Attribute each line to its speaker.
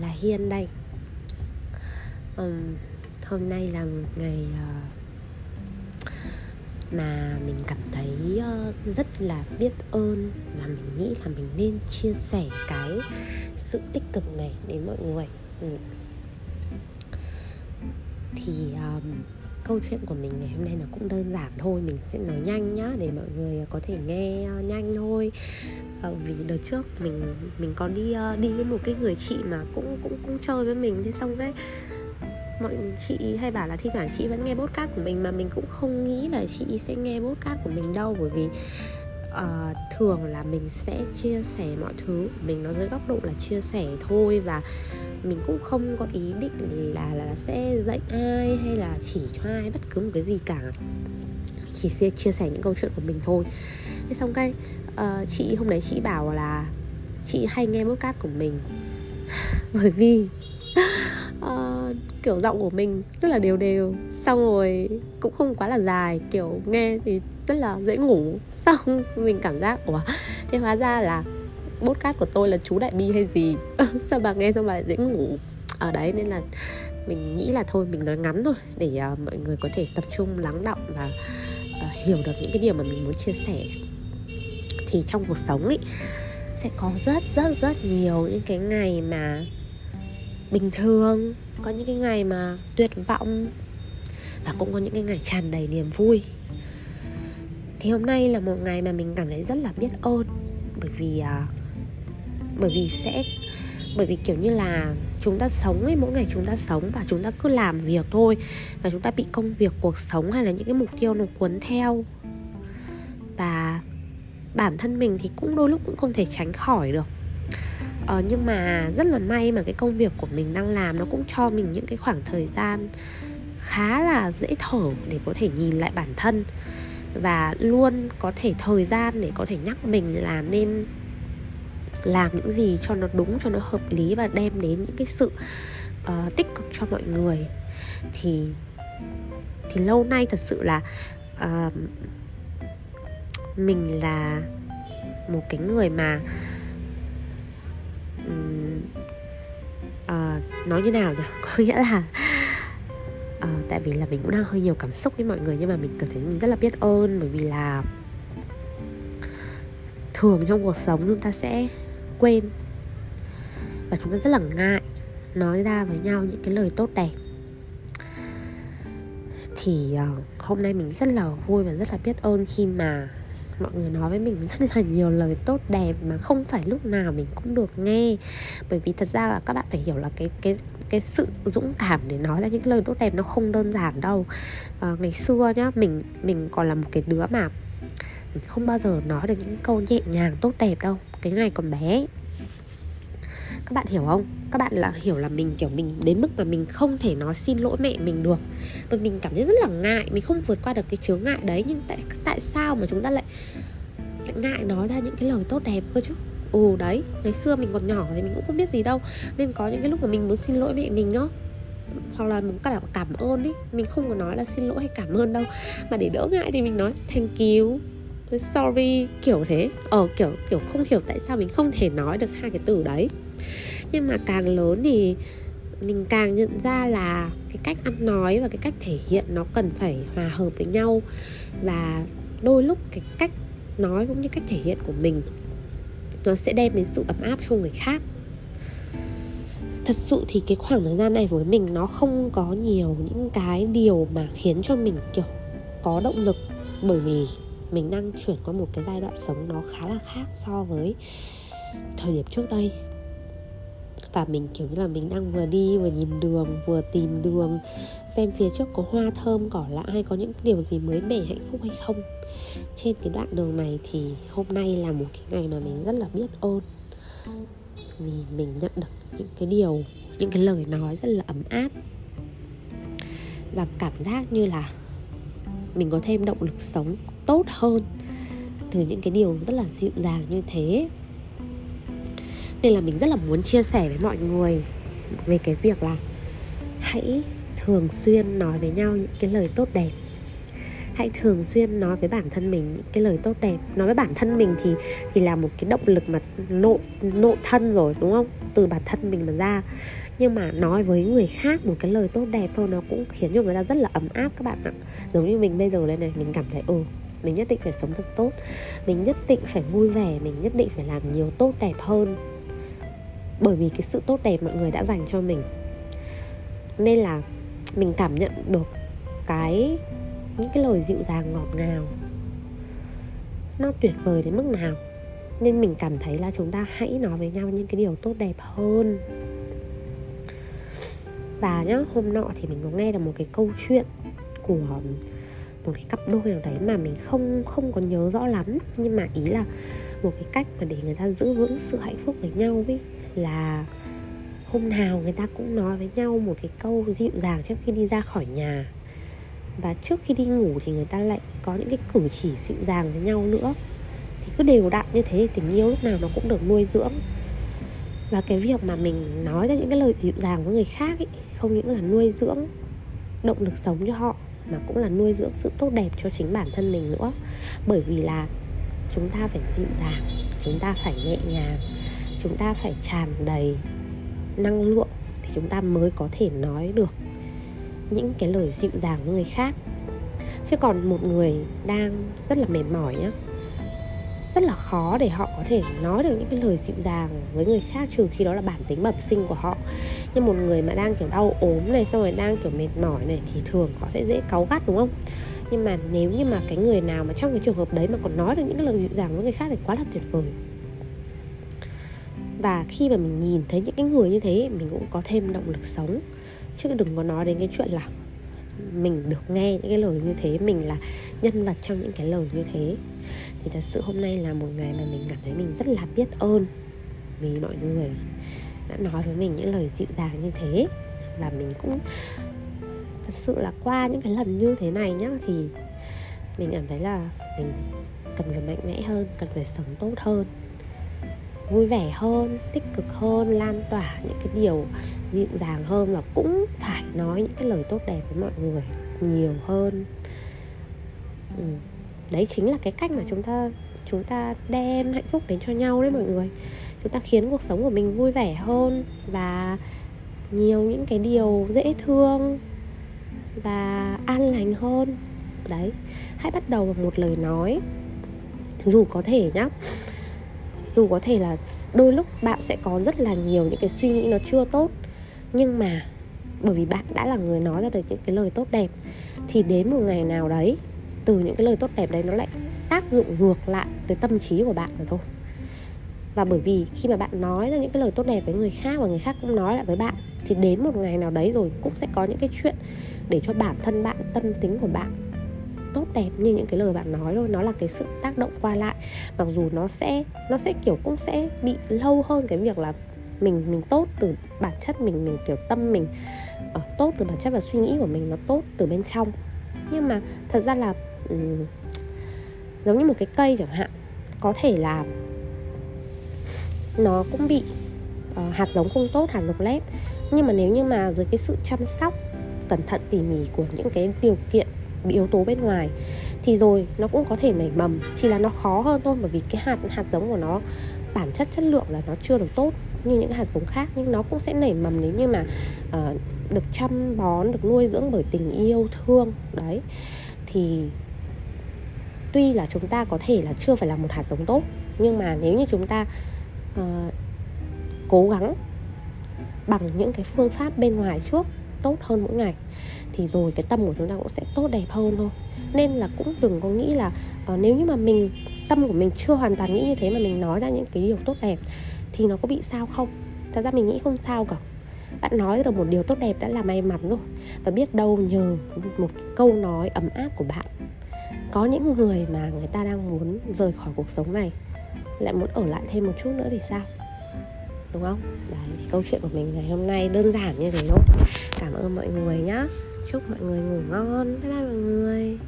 Speaker 1: là Hiên đây. Um, Hôm nay là một ngày uh, mà mình cảm thấy uh, rất là biết ơn và mình nghĩ là mình nên chia sẻ cái sự tích cực này đến mọi người. Ừ. thì um, câu chuyện của mình ngày hôm nay nó cũng đơn giản thôi mình sẽ nói nhanh nhá để mọi người có thể nghe uh, nhanh thôi uh, vì đợt trước mình mình có đi uh, đi với một cái người chị mà cũng cũng cũng chơi với mình. Thế xong cái mọi chị hay bảo là thi thoảng chị vẫn nghe podcast của mình mà mình cũng không nghĩ là chị sẽ nghe podcast của mình đâu. Bởi vì uh, thường là mình sẽ chia sẻ mọi thứ. Mình nó dưới góc độ là chia sẻ thôi và mình cũng không có ý định là là sẽ dạy ai hay là chỉ cho ai bất cứ một cái gì cả chỉ sẽ chia sẻ những câu chuyện của mình thôi. Thế xong cái uh, chị hôm đấy chị bảo là chị hay nghe podcast của mình. Bởi vì uh, kiểu giọng của mình rất là đều đều. Xong rồi cũng không quá là dài kiểu nghe thì rất là dễ ngủ. Xong mình cảm giác ủa thế hóa ra là podcast của tôi là chú đại bi hay gì? Sao bà nghe xong bà lại dễ ngủ? Ở đấy nên là mình nghĩ là thôi mình nói ngắn thôi để uh, mọi người có thể tập trung lắng động và uh, hiểu được những cái điều mà mình muốn chia sẻ thì trong cuộc sống ấy sẽ có rất rất rất nhiều những cái ngày mà bình thường có những cái ngày mà tuyệt vọng và cũng có những cái ngày tràn đầy niềm vui. Thì hôm nay là một ngày mà mình cảm thấy rất là biết ơn bởi vì uh, bởi vì sẽ bởi vì kiểu như là chúng ta sống ấy mỗi ngày chúng ta sống và chúng ta cứ làm việc thôi và chúng ta bị công việc cuộc sống hay là những cái mục tiêu nó cuốn theo. Và bản thân mình thì cũng đôi lúc cũng không thể tránh khỏi được. Ờ, nhưng mà rất là may mà cái công việc của mình đang làm nó cũng cho mình những cái khoảng thời gian khá là dễ thở để có thể nhìn lại bản thân. Và luôn có thể thời gian để có thể nhắc mình là nên làm những gì cho nó đúng cho nó hợp lý và đem đến những cái sự uh, tích cực cho mọi người. Thì thì lâu nay thật sự là uh, mình là một cái người mà um, uh, nói như nào nhỉ? Có nghĩa là uh, tại vì là mình cũng đang hơi nhiều cảm xúc với mọi người nhưng mà mình cảm thấy mình rất là biết ơn bởi vì là thường trong cuộc sống chúng ta sẽ quên và chúng ta rất là ngại nói ra với nhau những cái lời tốt đẹp. Thì uh, hôm nay mình rất là vui và rất là biết ơn khi mà mọi người nói với mình rất là nhiều lời tốt đẹp mà không phải lúc nào mình cũng được nghe. Bởi vì thật ra là các bạn phải hiểu là cái cái cái sự dũng cảm để nói ra những lời tốt đẹp nó không đơn giản đâu. À, ngày xưa nhá mình mình còn là một cái đứa mà mình không bao giờ nói được những câu nhẹ nhàng, tốt đẹp đâu. Cái ngày còn bé các bạn hiểu không? Các bạn là hiểu là mình, kiểu, mình đến mức mà mình không thể nói xin lỗi mẹ mình được. Và mình cảm thấy rất là ngại, mình không vượt qua được cái chướng ngại đấy. Nhưng tại tại sao mà chúng ta lại lại ngại nói ra những cái lời tốt đẹp cơ chứ? Ồ đấy, ngày xưa mình còn nhỏ thì mình cũng không biết gì đâu. Nên có những cái lúc mà mình muốn xin lỗi mẹ mình đó hoặc là muốn cả cảm ơn ý. Mình không có nói là xin lỗi hay cảm ơn đâu. Mà để đỡ ngại thì mình nói, thank you, sorry, kiểu thế. Ờ kiểu kiểu không hiểu tại sao mình không thể nói được hai cái từ đấy. Nhưng mà càng lớn thì mình càng nhận ra là cái cách ăn nói và cái cách thể hiện nó cần phải hòa hợp với nhau. Và đôi lúc cái cách nói cũng như cách thể hiện của mình, nó sẽ đem đến sự ấm áp cho người khác thật sự thì cái khoảng thời gian này với mình nó không có nhiều những cái điều mà khiến cho mình, kiểu, có động lực. Bởi vì mình đang chuyển qua một cái giai đoạn sống nó khá là khác so với thời điểm trước đây. Và mình, kiểu như là, mình đang vừa đi vừa nhìn đường, vừa tìm đường, xem phía trước có hoa thơm cỏ lạ hay có những điều gì mới mẻ, hạnh phúc hay không. Trên cái đoạn đường này thì hôm nay là một cái ngày mà mình rất là biết ơn vì mình nhận được những cái điều, những cái lời nói rất là ấm áp. Và cảm giác như là mình có thêm động lực sống tốt hơn từ những cái điều rất là dịu dàng như thế. Nên là mình rất là muốn chia sẻ với mọi người về cái việc là hãy thường xuyên nói với nhau những cái lời tốt đẹp hãy thường xuyên nói với bản thân mình những cái lời tốt đẹp. Nói với bản thân mình thì thì là một cái động lực mà nội nội thân rồi, đúng không? Từ bản thân mình mà ra. Nhưng mà nói với người khác một cái lời tốt đẹp thôi, nó cũng khiến cho người ta rất là ấm áp các bạn ạ. Giống như mình bây giờ đây này, mình cảm thấy ừ mình nhất định phải sống thật tốt. Mình nhất định phải vui vẻ, mình nhất định phải làm nhiều tốt đẹp hơn. Bởi vì cái sự tốt đẹp mọi người đã dành cho mình. Nên là mình cảm nhận được cái những cái lời dịu dàng ngọt ngào. Nó tuyệt vời đến mức nào. Nên mình cảm thấy là chúng ta hãy nói với nhau những cái điều tốt đẹp hơn. Và nhá, hôm nọ thì mình có nghe được một cái câu chuyện của một cái cặp đôi nào đấy mà mình không không có nhớ rõ lắm. Nhưng mà ý là một cái cách mà để người ta giữ vững sự hạnh phúc với nhau ấy, là hôm nào người ta cũng nói với nhau một cái câu dịu dàng trước khi đi ra khỏi nhà và trước khi đi ngủ thì người ta lại có những cái cử chỉ dịu dàng với nhau nữa. Thì cứ đều đặn như thế thì tình yêu lúc nào nó cũng được nuôi dưỡng. Và cái việc mà mình nói ra những cái lời dịu dàng với người khác ý, không những là nuôi dưỡng động lực sống cho họ mà cũng là nuôi dưỡng sự tốt đẹp cho chính bản thân mình nữa. Bởi vì là chúng ta phải dịu dàng chúng ta phải nhẹ nhàng chúng ta phải tràn đầy năng lượng thì chúng ta mới có thể nói được những cái lời dịu dàng với người khác. Chứ còn một người đang rất là mệt mỏi nhá rất là khó để họ có thể nói được những cái lời dịu dàng với người khác, trừ khi đó là bản tính bẩm sinh của họ. Nhưng một người mà đang kiểu đau ốm này, xong rồi đang kiểu mệt mỏi này thì thường họ sẽ dễ cáu gắt, đúng không? Nhưng mà nếu như mà cái người nào mà trong cái trường hợp đấy mà còn nói được những cái lời dịu dàng với người khác thì quá là tuyệt vời. Và khi mà mình nhìn thấy những cái người như thế, mình cũng có thêm động lực sống chứ đừng có nói đến cái chuyện là mình được nghe những cái lời như thế, mình là nhân vật trong những cái lời như thế. Thì thật sự hôm nay là một ngày mà mình cảm thấy mình rất là biết ơn vì mọi người đã nói với mình những lời dịu dàng như thế. Và mình cũng thật sự là qua những cái lần như thế này nhá, thì mình cảm thấy là mình cần phải mạnh mẽ hơn, cần phải sống tốt hơn vui vẻ hơn, tích cực hơn, lan tỏa những cái điều dịu dàng hơn và cũng phải nói những cái lời tốt đẹp với mọi người nhiều hơn. Ừ. đấy chính là cái cách mà chúng ta chúng ta đem hạnh phúc đến cho nhau đấy mọi người. Chúng ta khiến cuộc sống của mình vui vẻ hơn và nhiều những cái điều dễ thương và an lành hơn. Đấy, hãy bắt đầu bằng một lời nói, dù có thể nhá dù có thể là đôi lúc bạn sẽ có rất là nhiều những cái suy nghĩ nó chưa tốt, nhưng mà bởi vì bạn đã là người nói ra được những cái lời tốt đẹp, thì đến một ngày nào đấy, từ những cái lời tốt đẹp đấy nó lại tác dụng ngược lại tới tâm trí của bạn mà thôi. Và bởi vì khi mà bạn nói ra những cái lời tốt đẹp với người khác và người khác cũng nói lại với bạn, thì đến một ngày nào đấy rồi cũng sẽ có những cái chuyện để cho bản thân bạn, tâm tính của bạn tốt đẹp như những cái lời bạn nói thôi. Nó là cái sự tác động qua lại. Mặc dù nó sẽ nó sẽ kiểu cũng sẽ bị lâu hơn cái việc là mình mình tốt từ bản chất mình mình kiểu tâm mình uh, tốt từ bản chất và suy nghĩ của mình nó tốt từ bên trong. Nhưng mà thật ra là um, giống như một cái cây chẳng hạn có thể là nó cũng bị uh, hạt giống không tốt hạt giống lép nhưng mà nếu như mà dưới cái sự chăm sóc cẩn thận tỉ mỉ của những cái điều kiện yếu tố bên ngoài thì rồi nó cũng có thể nảy mầm. Chỉ là nó khó hơn thôi bởi vì cái hạt hạt giống của nó bản chất chất lượng là nó chưa được tốt như những hạt giống khác nhưng nó cũng sẽ nảy mầm nếu như mà uh, được chăm bón được nuôi dưỡng bởi tình yêu thương đấy. Thì tuy là chúng ta có thể là chưa phải là một hạt giống tốt nhưng mà nếu như chúng ta uh, cố gắng bằng những cái phương pháp bên ngoài trước tốt hơn mỗi ngày thì rồi cái tâm của chúng ta cũng sẽ tốt đẹp hơn thôi. Nên là cũng đừng có nghĩ là uh, nếu như mà mình tâm của mình chưa hoàn toàn nghĩ như thế mà mình nói ra những cái điều tốt đẹp thì nó có bị sao không? Thật ra mình nghĩ không sao cả. Bạn nói được một điều tốt đẹp đã là may mắn rồi. Và biết đâu nhờ một câu nói ấm áp của bạn có những người mà người ta đang muốn rời khỏi cuộc sống này lại muốn ở lại thêm một chút nữa thì sao? Đúng không? Đấy câu chuyện của mình ngày hôm nay đơn giản như thế thôi. Cảm ơn mọi người nhá chúc mọi người ngủ ngon. Bye bye mọi người.